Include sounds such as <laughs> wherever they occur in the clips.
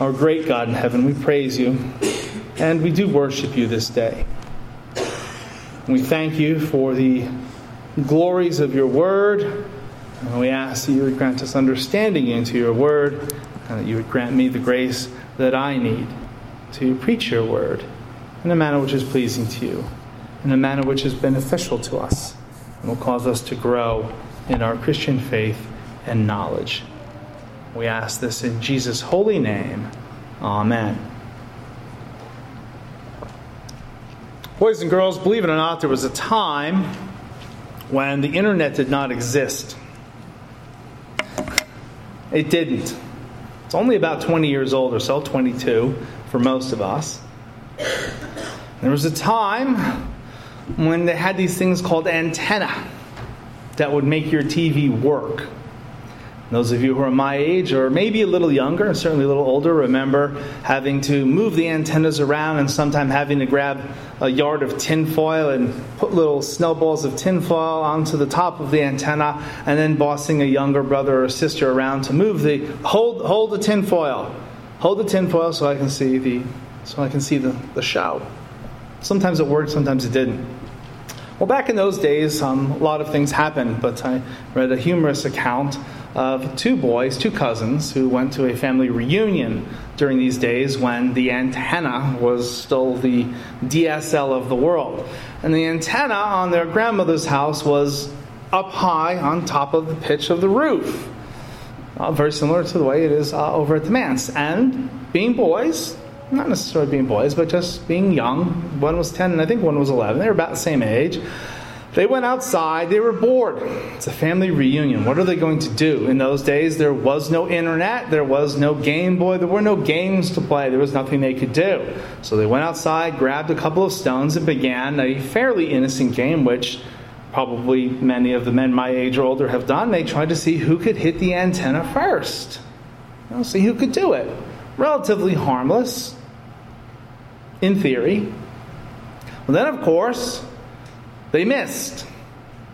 Our great God in heaven, we praise you and we do worship you this day. We thank you for the glories of your word. And we ask that you would grant us understanding into your word and that you would grant me the grace that I need to preach your word in a manner which is pleasing to you, in a manner which is beneficial to us, and will cause us to grow in our Christian faith and knowledge. We ask this in Jesus' holy name. Amen. Boys and girls, believe it or not, there was a time when the internet did not exist. It didn't. It's only about 20 years old or so, 22 for most of us. There was a time when they had these things called antenna that would make your TV work. Those of you who are my age, or maybe a little younger, and certainly a little older, remember having to move the antennas around and sometimes having to grab a yard of tinfoil and put little snowballs of tinfoil onto the top of the antenna, and then bossing a younger brother or sister around to move the hold hold the tinfoil, hold the tinfoil so I can see the so I can see the, the show. Sometimes it worked, sometimes it didn't. Well, back in those days, um, a lot of things happened, but I read a humorous account of two boys, two cousins, who went to a family reunion during these days when the antenna was still the DSL of the world. And the antenna on their grandmother's house was up high on top of the pitch of the roof. Uh, very similar to the way it is uh, over at the manse. And being boys, not necessarily being boys, but just being young, one was 10 and I think one was 11, they were about the same age they went outside, they were bored. It's a family reunion. What are they going to do? In those days, there was no internet, there was no Game Boy, there were no games to play, there was nothing they could do. So they went outside, grabbed a couple of stones, and began a fairly innocent game, which probably many of the men my age or older have done. They tried to see who could hit the antenna first, you know, see who could do it. Relatively harmless, in theory. Well, then, of course, they missed,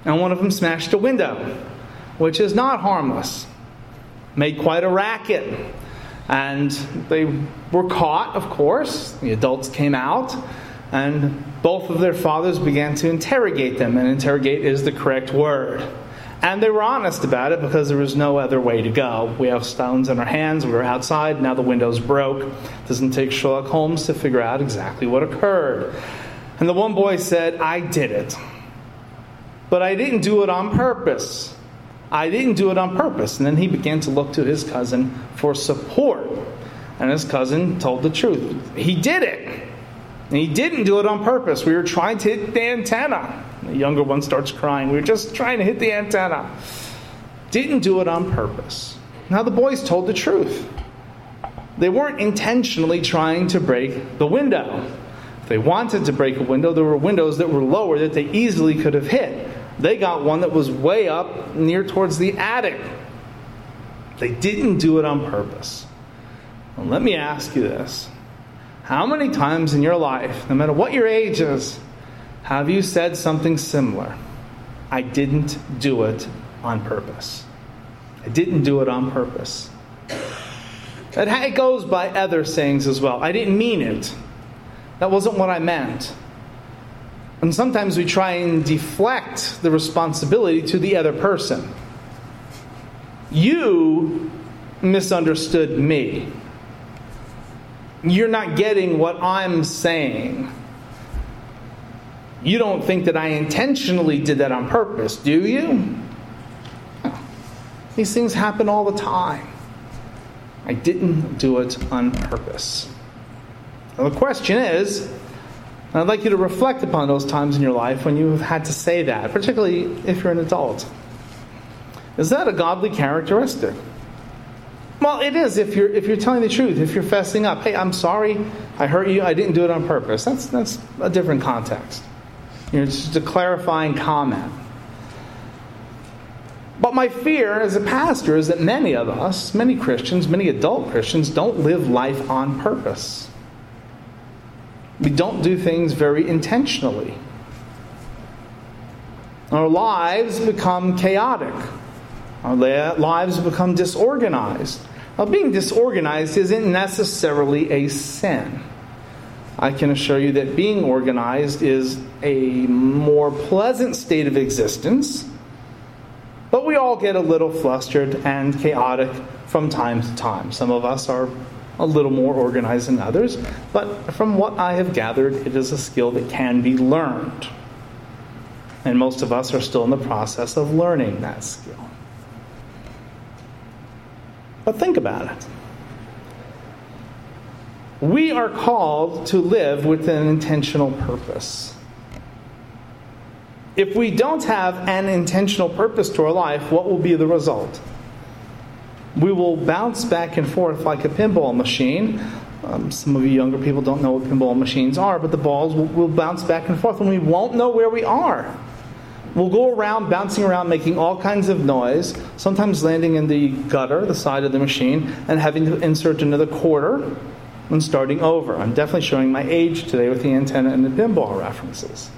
and one of them smashed a window, which is not harmless. Made quite a racket. And they were caught, of course. The adults came out, and both of their fathers began to interrogate them, and interrogate is the correct word. And they were honest about it because there was no other way to go. We have stones in our hands, we were outside, now the window's broke. It doesn't take Sherlock Holmes to figure out exactly what occurred. And the one boy said, I did it. But I didn't do it on purpose. I didn't do it on purpose. And then he began to look to his cousin for support. And his cousin told the truth. He did it. And he didn't do it on purpose. We were trying to hit the antenna. The younger one starts crying. We were just trying to hit the antenna. Didn't do it on purpose. Now the boys told the truth. They weren't intentionally trying to break the window. If they wanted to break a window, there were windows that were lower that they easily could have hit. They got one that was way up near towards the attic. They didn't do it on purpose. Well, let me ask you this How many times in your life, no matter what your age is, have you said something similar? I didn't do it on purpose. I didn't do it on purpose. It goes by other sayings as well. I didn't mean it. That wasn't what I meant. And sometimes we try and deflect the responsibility to the other person. You misunderstood me. You're not getting what I'm saying. You don't think that I intentionally did that on purpose, do you? These things happen all the time. I didn't do it on purpose. Now, the question is, I'd like you to reflect upon those times in your life when you've had to say that, particularly if you're an adult. Is that a godly characteristic? Well, it is if you're if you're telling the truth, if you're fessing up. Hey, I'm sorry, I hurt you. I didn't do it on purpose. That's that's a different context. You know, it's just a clarifying comment. But my fear as a pastor is that many of us, many Christians, many adult Christians, don't live life on purpose. We don't do things very intentionally. Our lives become chaotic. Our lives become disorganized. Now, being disorganized isn't necessarily a sin. I can assure you that being organized is a more pleasant state of existence, but we all get a little flustered and chaotic from time to time. Some of us are a little more organized than others, but from what I have gathered, it is a skill that can be learned. And most of us are still in the process of learning that skill. But think about it. We are called to live with an intentional purpose. If we don't have an intentional purpose to our life, what will be the result? We will bounce back and forth like a pinball machine. Um, some of you younger people don't know what pinball machines are, but the balls will, will bounce back and forth, and we won't know where we are. We'll go around, bouncing around, making all kinds of noise, sometimes landing in the gutter, the side of the machine, and having to insert another quarter and starting over. I'm definitely showing my age today with the antenna and the pinball references.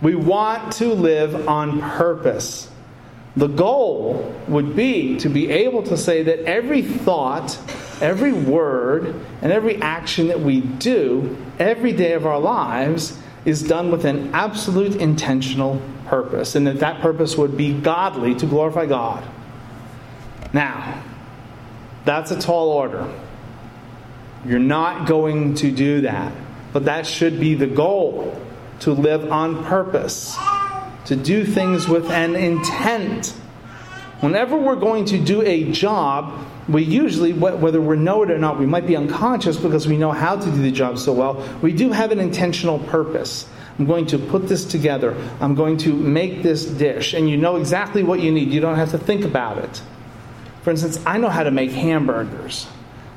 We want to live on purpose. The goal would be to be able to say that every thought, every word, and every action that we do every day of our lives is done with an absolute intentional purpose, and that that purpose would be godly to glorify God. Now, that's a tall order. You're not going to do that, but that should be the goal to live on purpose, to do things with an intent. Whenever we're going to do a job, we usually, whether we know it or not, we might be unconscious because we know how to do the job so well. We do have an intentional purpose. I'm going to put this together. I'm going to make this dish. And you know exactly what you need. You don't have to think about it. For instance, I know how to make hamburgers.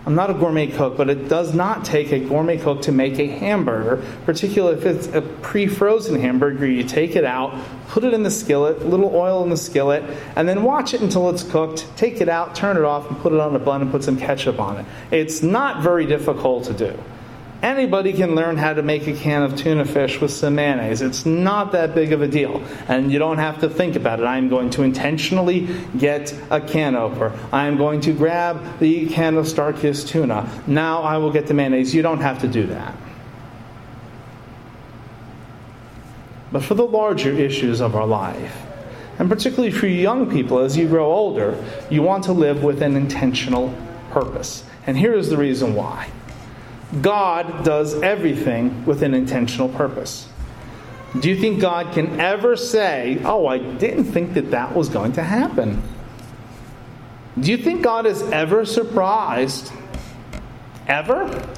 I'm not a gourmet cook, but it does not take a gourmet cook to make a hamburger, particularly if it's a pre frozen hamburger. You take it out, put it in the skillet, a little oil in the skillet, and then watch it until it's cooked. Take it out, turn it off, and put it on a bun and put some ketchup on it. It's not very difficult to do. Anybody can learn how to make a can of tuna fish with some mayonnaise. It's not that big of a deal. And you don't have to think about it. I'm going to intentionally get a can opener. I'm going to grab the can of Starkist tuna. Now I will get the mayonnaise. You don't have to do that. But for the larger issues of our life, and particularly for young people as you grow older, you want to live with an intentional purpose. And here is the reason why. God does everything with an intentional purpose. Do you think God can ever say, Oh, I didn't think that that was going to happen? Do you think God is ever surprised? Ever?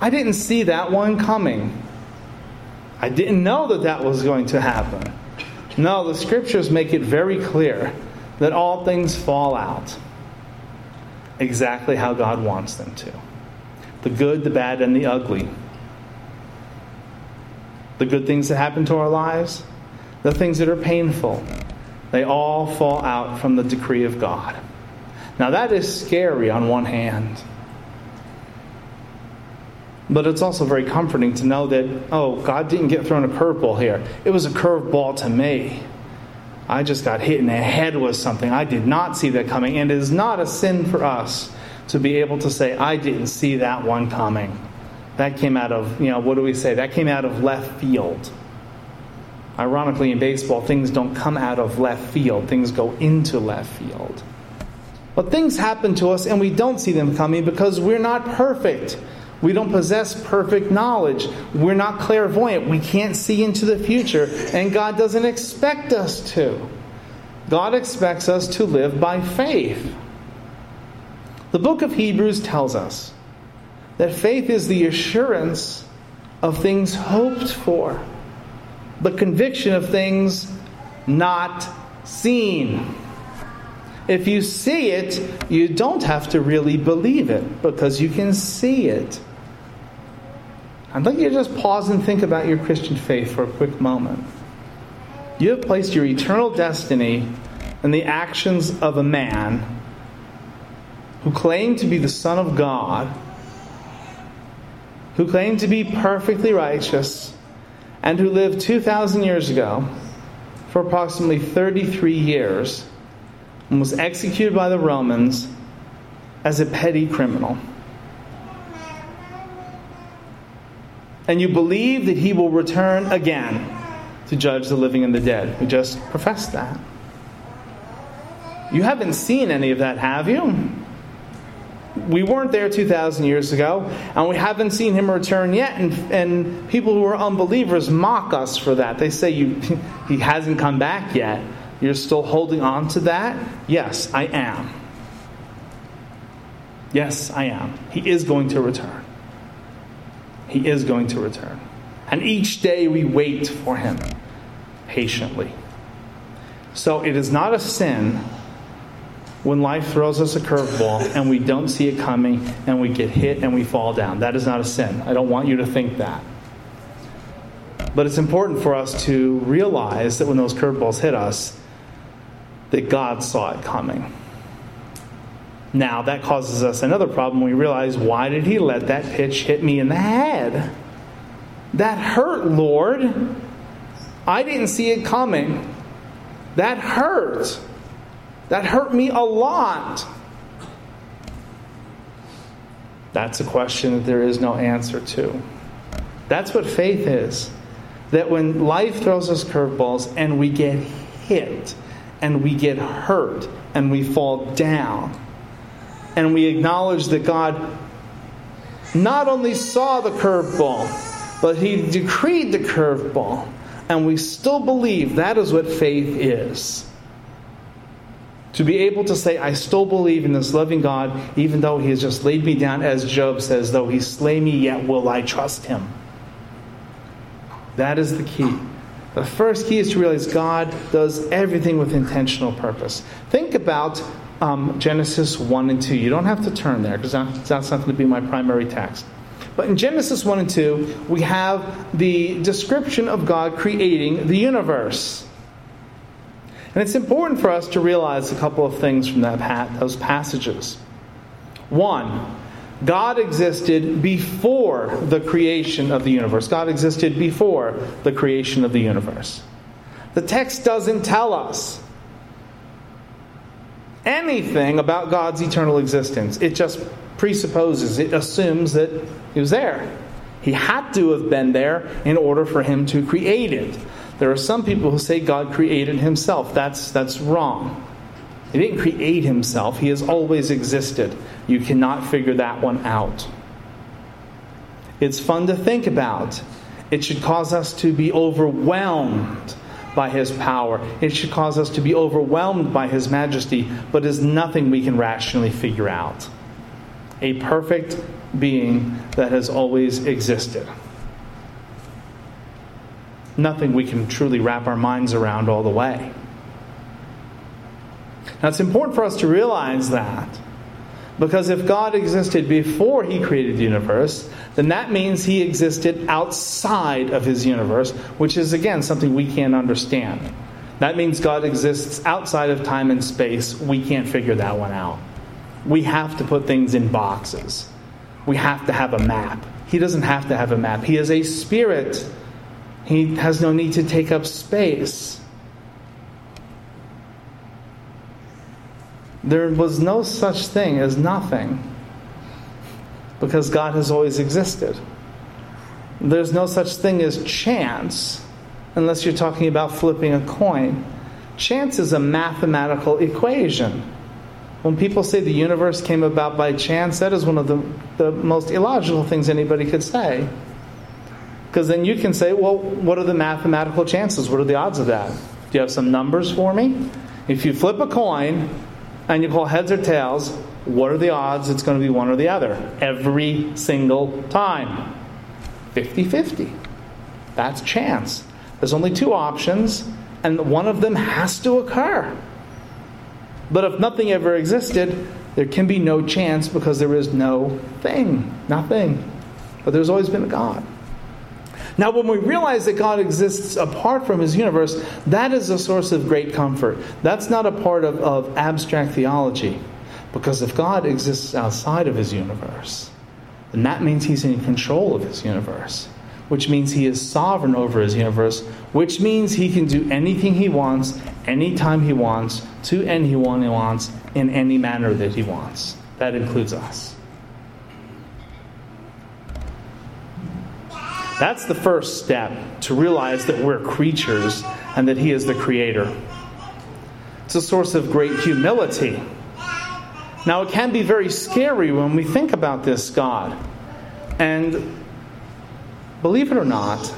I didn't see that one coming. I didn't know that that was going to happen. No, the scriptures make it very clear that all things fall out exactly how God wants them to the good, the bad, and the ugly. The good things that happen to our lives, the things that are painful, they all fall out from the decree of God. Now, that is scary on one hand. But it's also very comforting to know that, oh, God didn't get thrown a curveball here. It was a curveball to me. I just got hit in the head with something. I did not see that coming. And it is not a sin for us to be able to say, I didn't see that one coming. That came out of, you know, what do we say? That came out of left field. Ironically, in baseball, things don't come out of left field, things go into left field. But things happen to us and we don't see them coming because we're not perfect. We don't possess perfect knowledge. We're not clairvoyant. We can't see into the future, and God doesn't expect us to. God expects us to live by faith. The book of Hebrews tells us that faith is the assurance of things hoped for, the conviction of things not seen. If you see it, you don't have to really believe it because you can see it. I'd like you to just pause and think about your Christian faith for a quick moment. You have placed your eternal destiny in the actions of a man who claimed to be the Son of God, who claimed to be perfectly righteous, and who lived 2,000 years ago for approximately 33 years, and was executed by the Romans as a petty criminal. And you believe that he will return again to judge the living and the dead. We just professed that. You haven't seen any of that, have you? We weren't there 2,000 years ago, and we haven't seen him return yet. And, and people who are unbelievers mock us for that. They say, you, <laughs> He hasn't come back yet. You're still holding on to that? Yes, I am. Yes, I am. He is going to return. He is going to return. And each day we wait for him patiently. So it is not a sin when life throws us a curveball and we don't see it coming and we get hit and we fall down. That is not a sin. I don't want you to think that. But it's important for us to realize that when those curveballs hit us, that God saw it coming. Now, that causes us another problem. We realize, why did he let that pitch hit me in the head? That hurt, Lord. I didn't see it coming. That hurt. That hurt me a lot. That's a question that there is no answer to. That's what faith is. That when life throws us curveballs and we get hit and we get hurt and we fall down and we acknowledge that God not only saw the curveball, but He decreed the curveball, and we still believe that is what faith is. To be able to say, I still believe in this loving God, even though He has just laid me down, as Job says, though He slay me, yet will I trust Him. That is the key. The first key is to realize God does everything with intentional purpose. Think about um, Genesis 1 and 2. You don't have to turn there because that's not going to be my primary text. But in Genesis 1 and 2, we have the description of God creating the universe. And it's important for us to realize a couple of things from that, those passages. One, God existed before the creation of the universe. God existed before the creation of the universe. The text doesn't tell us anything about God's eternal existence. It just presupposes, it assumes that He was there. He had to have been there in order for Him to create it. There are some people who say God created Himself. That's, that's wrong. He didn't create Himself, He has always existed. You cannot figure that one out. It's fun to think about. It should cause us to be overwhelmed by his power. It should cause us to be overwhelmed by his majesty, but is nothing we can rationally figure out. A perfect being that has always existed. Nothing we can truly wrap our minds around all the way. Now, it's important for us to realize that because if God existed before he created the universe, then that means he existed outside of his universe, which is, again, something we can't understand. That means God exists outside of time and space. We can't figure that one out. We have to put things in boxes. We have to have a map. He doesn't have to have a map. He is a spirit. He has no need to take up space. There was no such thing as nothing because God has always existed. There's no such thing as chance unless you're talking about flipping a coin. Chance is a mathematical equation. When people say the universe came about by chance, that is one of the, the most illogical things anybody could say. Because then you can say, well, what are the mathematical chances? What are the odds of that? Do you have some numbers for me? If you flip a coin, and you call heads or tails, what are the odds it's going to be one or the other? Every single time. 50 50. That's chance. There's only two options, and one of them has to occur. But if nothing ever existed, there can be no chance because there is no thing. Nothing. But there's always been a God. Now, when we realize that God exists apart from his universe, that is a source of great comfort. That's not a part of, of abstract theology. Because if God exists outside of his universe, then that means he's in control of his universe. which means he is sovereign over his universe, which means he can do anything he wants, anytime he wants, to anyone he wants, in any manner that he wants. That includes us. That's the first step to realize that we're creatures and that he is the creator. It's a source of great humility. Now, it can be very scary when we think about this God. And believe it or not,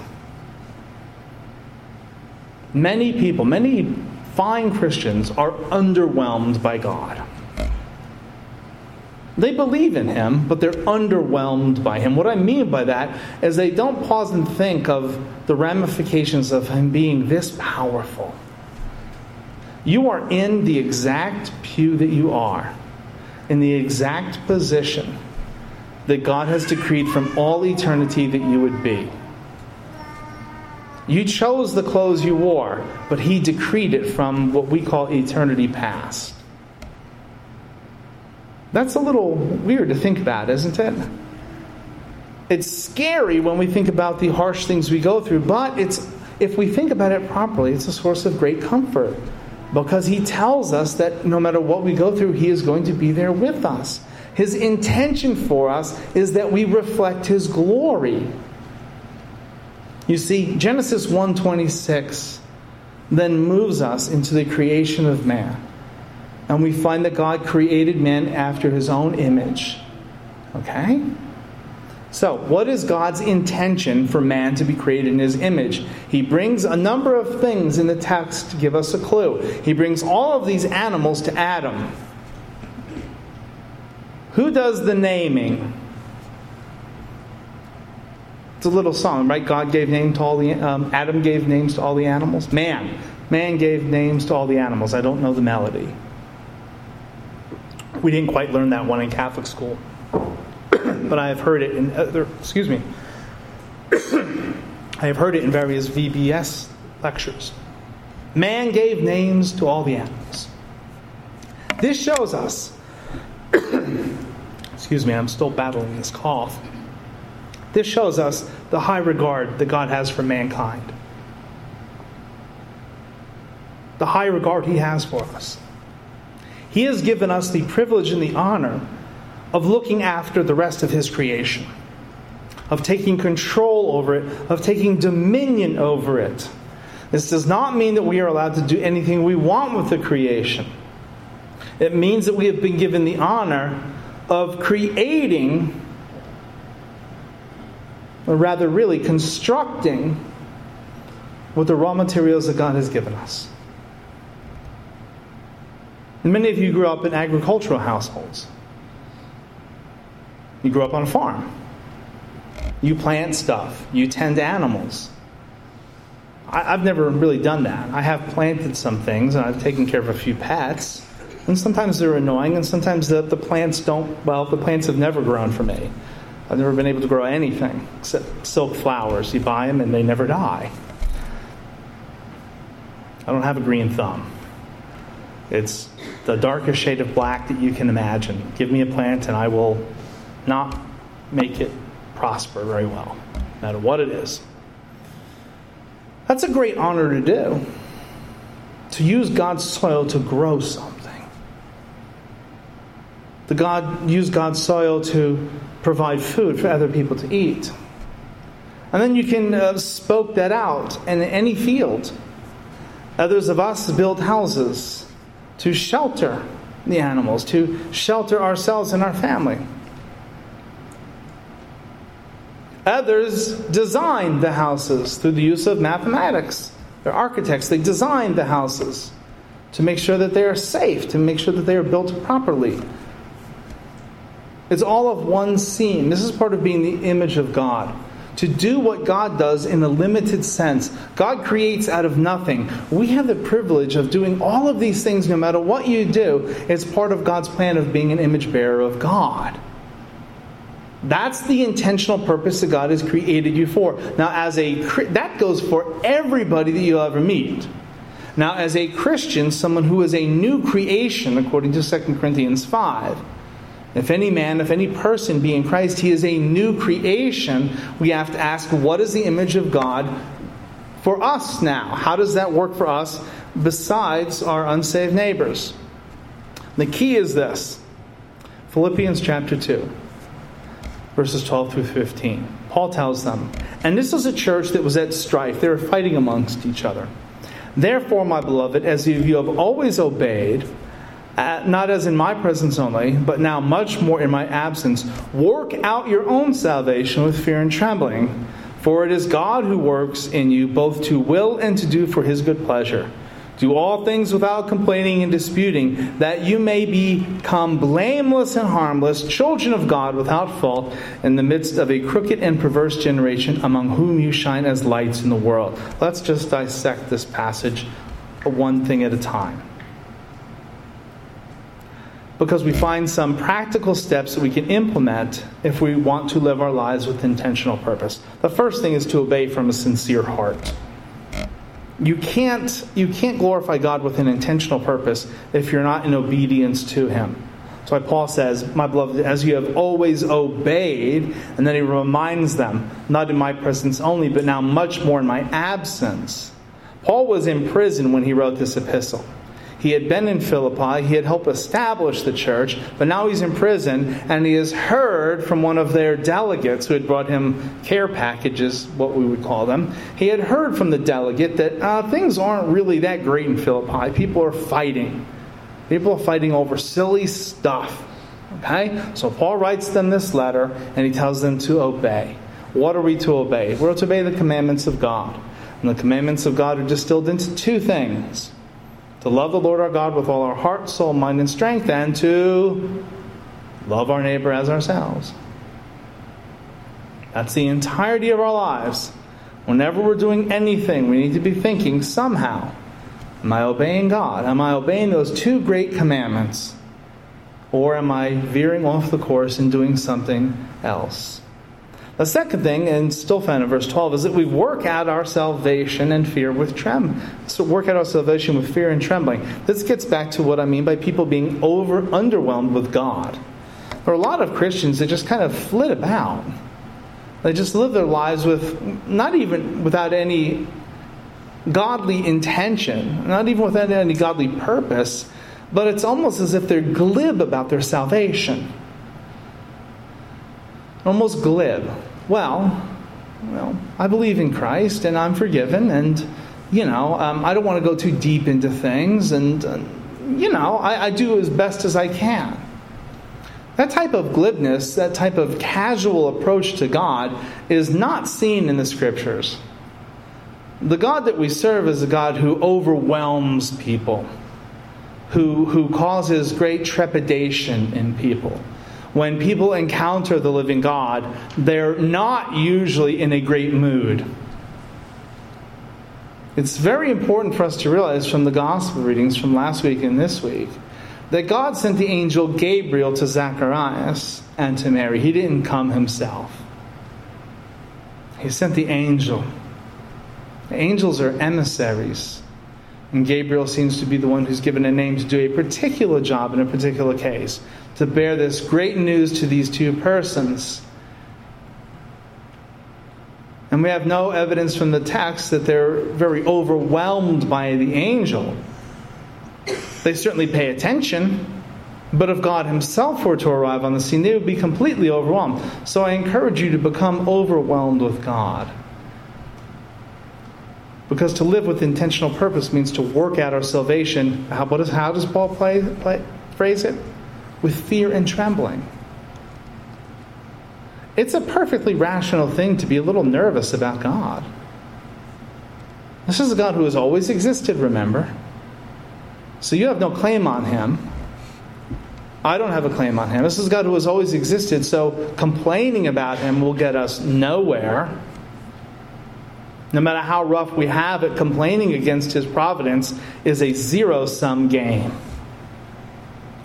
many people, many fine Christians are underwhelmed by God. They believe in Him, but they're underwhelmed by Him. What I mean by that is they don't pause and think of the ramifications of Him being this powerful. You are in the exact pew that you are, in the exact position that God has decreed from all eternity that you would be. You chose the clothes you wore, but He decreed it from what we call eternity past. That's a little weird to think about, isn't it? It's scary when we think about the harsh things we go through, but it's if we think about it properly, it's a source of great comfort because he tells us that no matter what we go through, he is going to be there with us. His intention for us is that we reflect his glory. You see, Genesis 1:26 then moves us into the creation of man. And we find that God created man after his own image. Okay? So, what is God's intention for man to be created in his image? He brings a number of things in the text to give us a clue. He brings all of these animals to Adam. Who does the naming? It's a little song, right? God gave name to all the um, Adam gave names to all the animals. Man, man gave names to all the animals. I don't know the melody. We didn't quite learn that one in Catholic school, <clears throat> but I have heard it in other. Excuse me. <clears throat> I have heard it in various VBS lectures. Man gave names to all the animals. This shows us <clears throat> Excuse me, I'm still battling this cough. This shows us the high regard that God has for mankind. The high regard He has for us. He has given us the privilege and the honor of looking after the rest of His creation, of taking control over it, of taking dominion over it. This does not mean that we are allowed to do anything we want with the creation. It means that we have been given the honor of creating, or rather, really constructing, with the raw materials that God has given us. Many of you grew up in agricultural households. You grew up on a farm. You plant stuff. You tend animals. I, have never really done that. I have planted some things and I've taken care of a few pets. And sometimes they're annoying, and sometimes the, the plants don't, well, the plants have never grown for me. I've never been able to grow anything except silk flowers. You buy them and they never die. I don't have a green thumb. It's the darkest shade of black that you can imagine. Give me a plant and I will not make it prosper very well, no matter what it is. That's a great honor to do. To use God's soil to grow something. To God used God's soil to provide food for other people to eat. And then you can uh, spoke that out in any field. Others of us build houses to shelter the animals, to shelter ourselves and our family. Others designed the houses through the use of mathematics. They're architects. They designed the houses to make sure that they are safe, to make sure that they are built properly, it's all of one scene. This is part of being the image of God. To do what God does in a limited sense. God creates out of nothing. We have the privilege of doing all of these things no matter what you do. It's part of God's plan of being an image bearer of God. That's the intentional purpose that God has created you for. Now, as a that goes for everybody that you'll ever meet. Now, as a Christian, someone who is a new creation, according to 2 Corinthians 5, If any man, if any person be in Christ, he is a new creation. We have to ask, what is the image of God for us now? How does that work for us besides our unsaved neighbors? The key is this Philippians chapter 2, verses 12 through 15. Paul tells them, and this was a church that was at strife, they were fighting amongst each other. Therefore, my beloved, as you have always obeyed, uh, not as in my presence only, but now much more in my absence. Work out your own salvation with fear and trembling, for it is God who works in you both to will and to do for his good pleasure. Do all things without complaining and disputing, that you may become blameless and harmless, children of God without fault, in the midst of a crooked and perverse generation, among whom you shine as lights in the world. Let's just dissect this passage one thing at a time because we find some practical steps that we can implement if we want to live our lives with intentional purpose. The first thing is to obey from a sincere heart. You can't, you can't glorify God with an intentional purpose if you're not in obedience to Him. Why Paul says, My beloved, as you have always obeyed, and then he reminds them, not in my presence only, but now much more in my absence. Paul was in prison when he wrote this epistle. He had been in Philippi, he had helped establish the church, but now he's in prison and he has heard from one of their delegates who had brought him care packages, what we would call them. He had heard from the delegate that uh, things aren't really that great in Philippi. People are fighting. People are fighting over silly stuff. Okay? So Paul writes them this letter and he tells them to obey. What are we to obey? We're to obey the commandments of God. And the commandments of God are distilled into two things to love the Lord our God with all our heart, soul, mind, and strength, and to love our neighbor as ourselves. That's the entirety of our lives. Whenever we're doing anything, we need to be thinking somehow Am I obeying God? Am I obeying those two great commandments? Or am I veering off the course and doing something else? The second thing, and still found in verse 12, is that we work out our salvation and fear with trem. So work out our salvation with fear and trembling. This gets back to what I mean by people being over underwhelmed with God. There are a lot of Christians that just kind of flit about. They just live their lives with not even without any godly intention, not even without any godly purpose, but it's almost as if they're glib about their salvation almost glib. Well, well, I believe in Christ and I'm forgiven, and you know, um, I don't want to go too deep into things, and uh, you know, I, I do as best as I can. That type of glibness, that type of casual approach to God, is not seen in the scriptures. The God that we serve is a God who overwhelms people, who, who causes great trepidation in people when people encounter the living God, they're not usually in a great mood. It's very important for us to realize from the gospel readings from last week and this week that God sent the angel Gabriel to Zacharias and to Mary. He didn't come himself, He sent the angel. The angels are emissaries. And Gabriel seems to be the one who's given a name to do a particular job in a particular case to bear this great news to these two persons. And we have no evidence from the text that they're very overwhelmed by the angel. They certainly pay attention, but if God Himself were to arrive on the scene, they would be completely overwhelmed. So I encourage you to become overwhelmed with God. Because to live with intentional purpose means to work out our salvation. How, does, how does Paul play, play, phrase it? with fear and trembling. It's a perfectly rational thing to be a little nervous about God. This is a God who has always existed, remember? So you have no claim on him. I don't have a claim on him. This is God who has always existed, so complaining about him will get us nowhere. No matter how rough we have it, complaining against his providence is a zero sum game.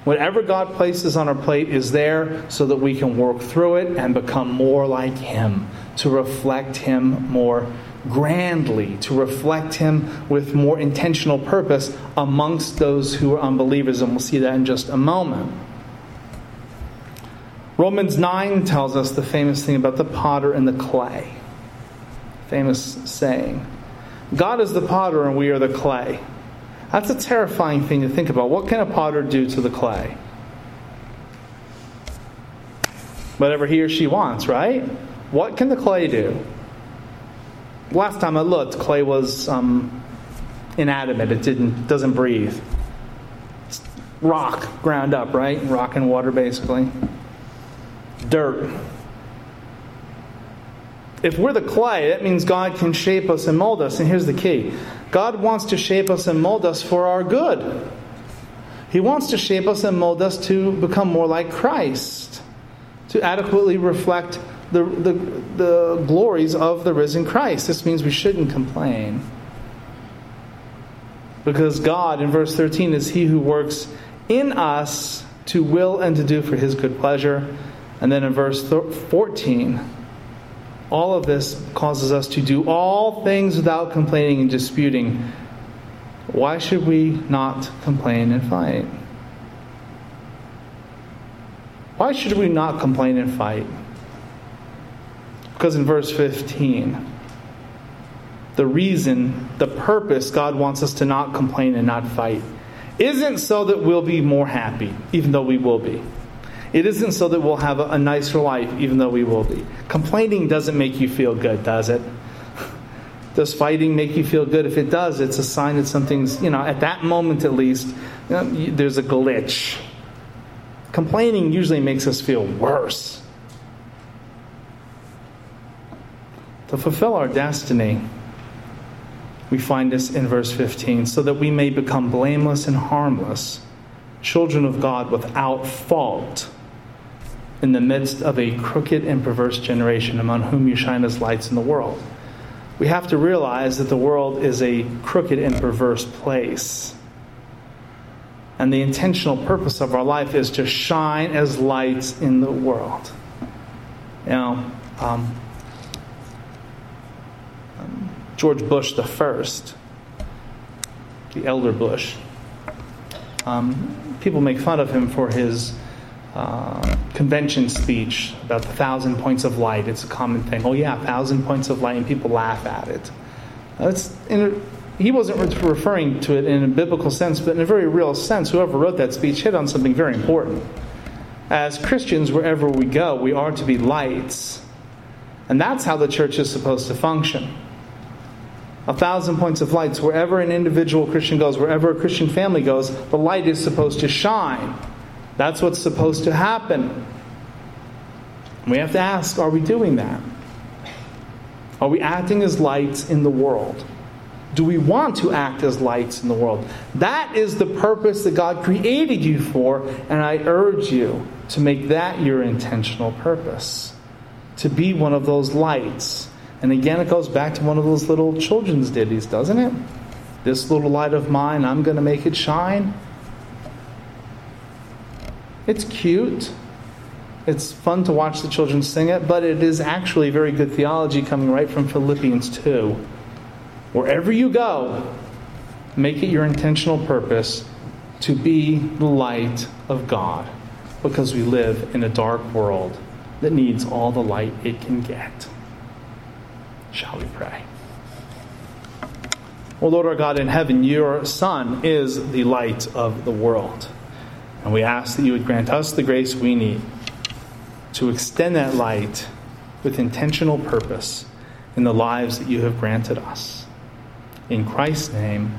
Whatever God places on our plate is there so that we can work through it and become more like Him, to reflect Him more grandly, to reflect Him with more intentional purpose amongst those who are unbelievers. And we'll see that in just a moment. Romans 9 tells us the famous thing about the potter and the clay. Famous saying God is the potter and we are the clay. That's a terrifying thing to think about. What can a potter do to the clay? Whatever he or she wants, right? What can the clay do? Last time I looked, clay was um, inanimate. It didn't doesn't breathe. It's rock ground up, right? Rock and water, basically. Dirt. If we're the clay, that means God can shape us and mold us. And here's the key God wants to shape us and mold us for our good. He wants to shape us and mold us to become more like Christ, to adequately reflect the, the, the glories of the risen Christ. This means we shouldn't complain. Because God, in verse 13, is He who works in us to will and to do for His good pleasure. And then in verse 14, all of this causes us to do all things without complaining and disputing. Why should we not complain and fight? Why should we not complain and fight? Because in verse 15, the reason, the purpose God wants us to not complain and not fight isn't so that we'll be more happy, even though we will be. It isn't so that we'll have a, nicer life, even though we will be. Complaining doesn't make you feel good, does it? <laughs> Does fighting make you feel good? If it does, it's a sign that something's, you know, at that moment at least, you know, there's a glitch. Complaining usually makes us feel worse. To fulfill our destiny, we find this in verse 15, so that we may become blameless and harmless, children of God without fault in the midst of a crooked and perverse generation among whom you shine as lights in the world. We have to realize that the world is a crooked and perverse place. And the intentional purpose of our life is to shine as lights in the world. Now, um, George Bush the first, the elder Bush, um, people make fun of him for his uh, convention speech about the thousand points of light. It's a common thing. Oh, yeah, thousand points of light, and people laugh at it. That's a, he wasn't referring to it in a biblical sense, but in a very real sense. Whoever wrote that speech hit on something very important. As Christians, wherever we go, we are to be lights. And that's how the church is supposed to function. A thousand points of lights. Wherever an individual Christian goes, wherever a Christian family goes, the light is supposed to shine. That's what's supposed to happen. We have to ask are we doing that? Are we acting as lights in the world? Do we want to act as lights in the world? That is the purpose that God created you for, and I urge you to make that your intentional purpose. To be one of those lights. And again, it goes back to one of those little children's ditties, doesn't it? This little light of mine, I'm going to make it shine. It's cute. It's fun to watch the children sing it, but it is actually very good theology coming right from Philippians 2. Wherever you go, make it your intentional purpose to be the light of God because we live in a dark world that needs all the light it can get. Shall we pray? O Lord our God in heaven, your Son is the light of the world. And we ask that you would grant us the grace we need to extend that light with intentional purpose in the lives that you have granted us. In Christ's name,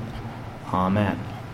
amen.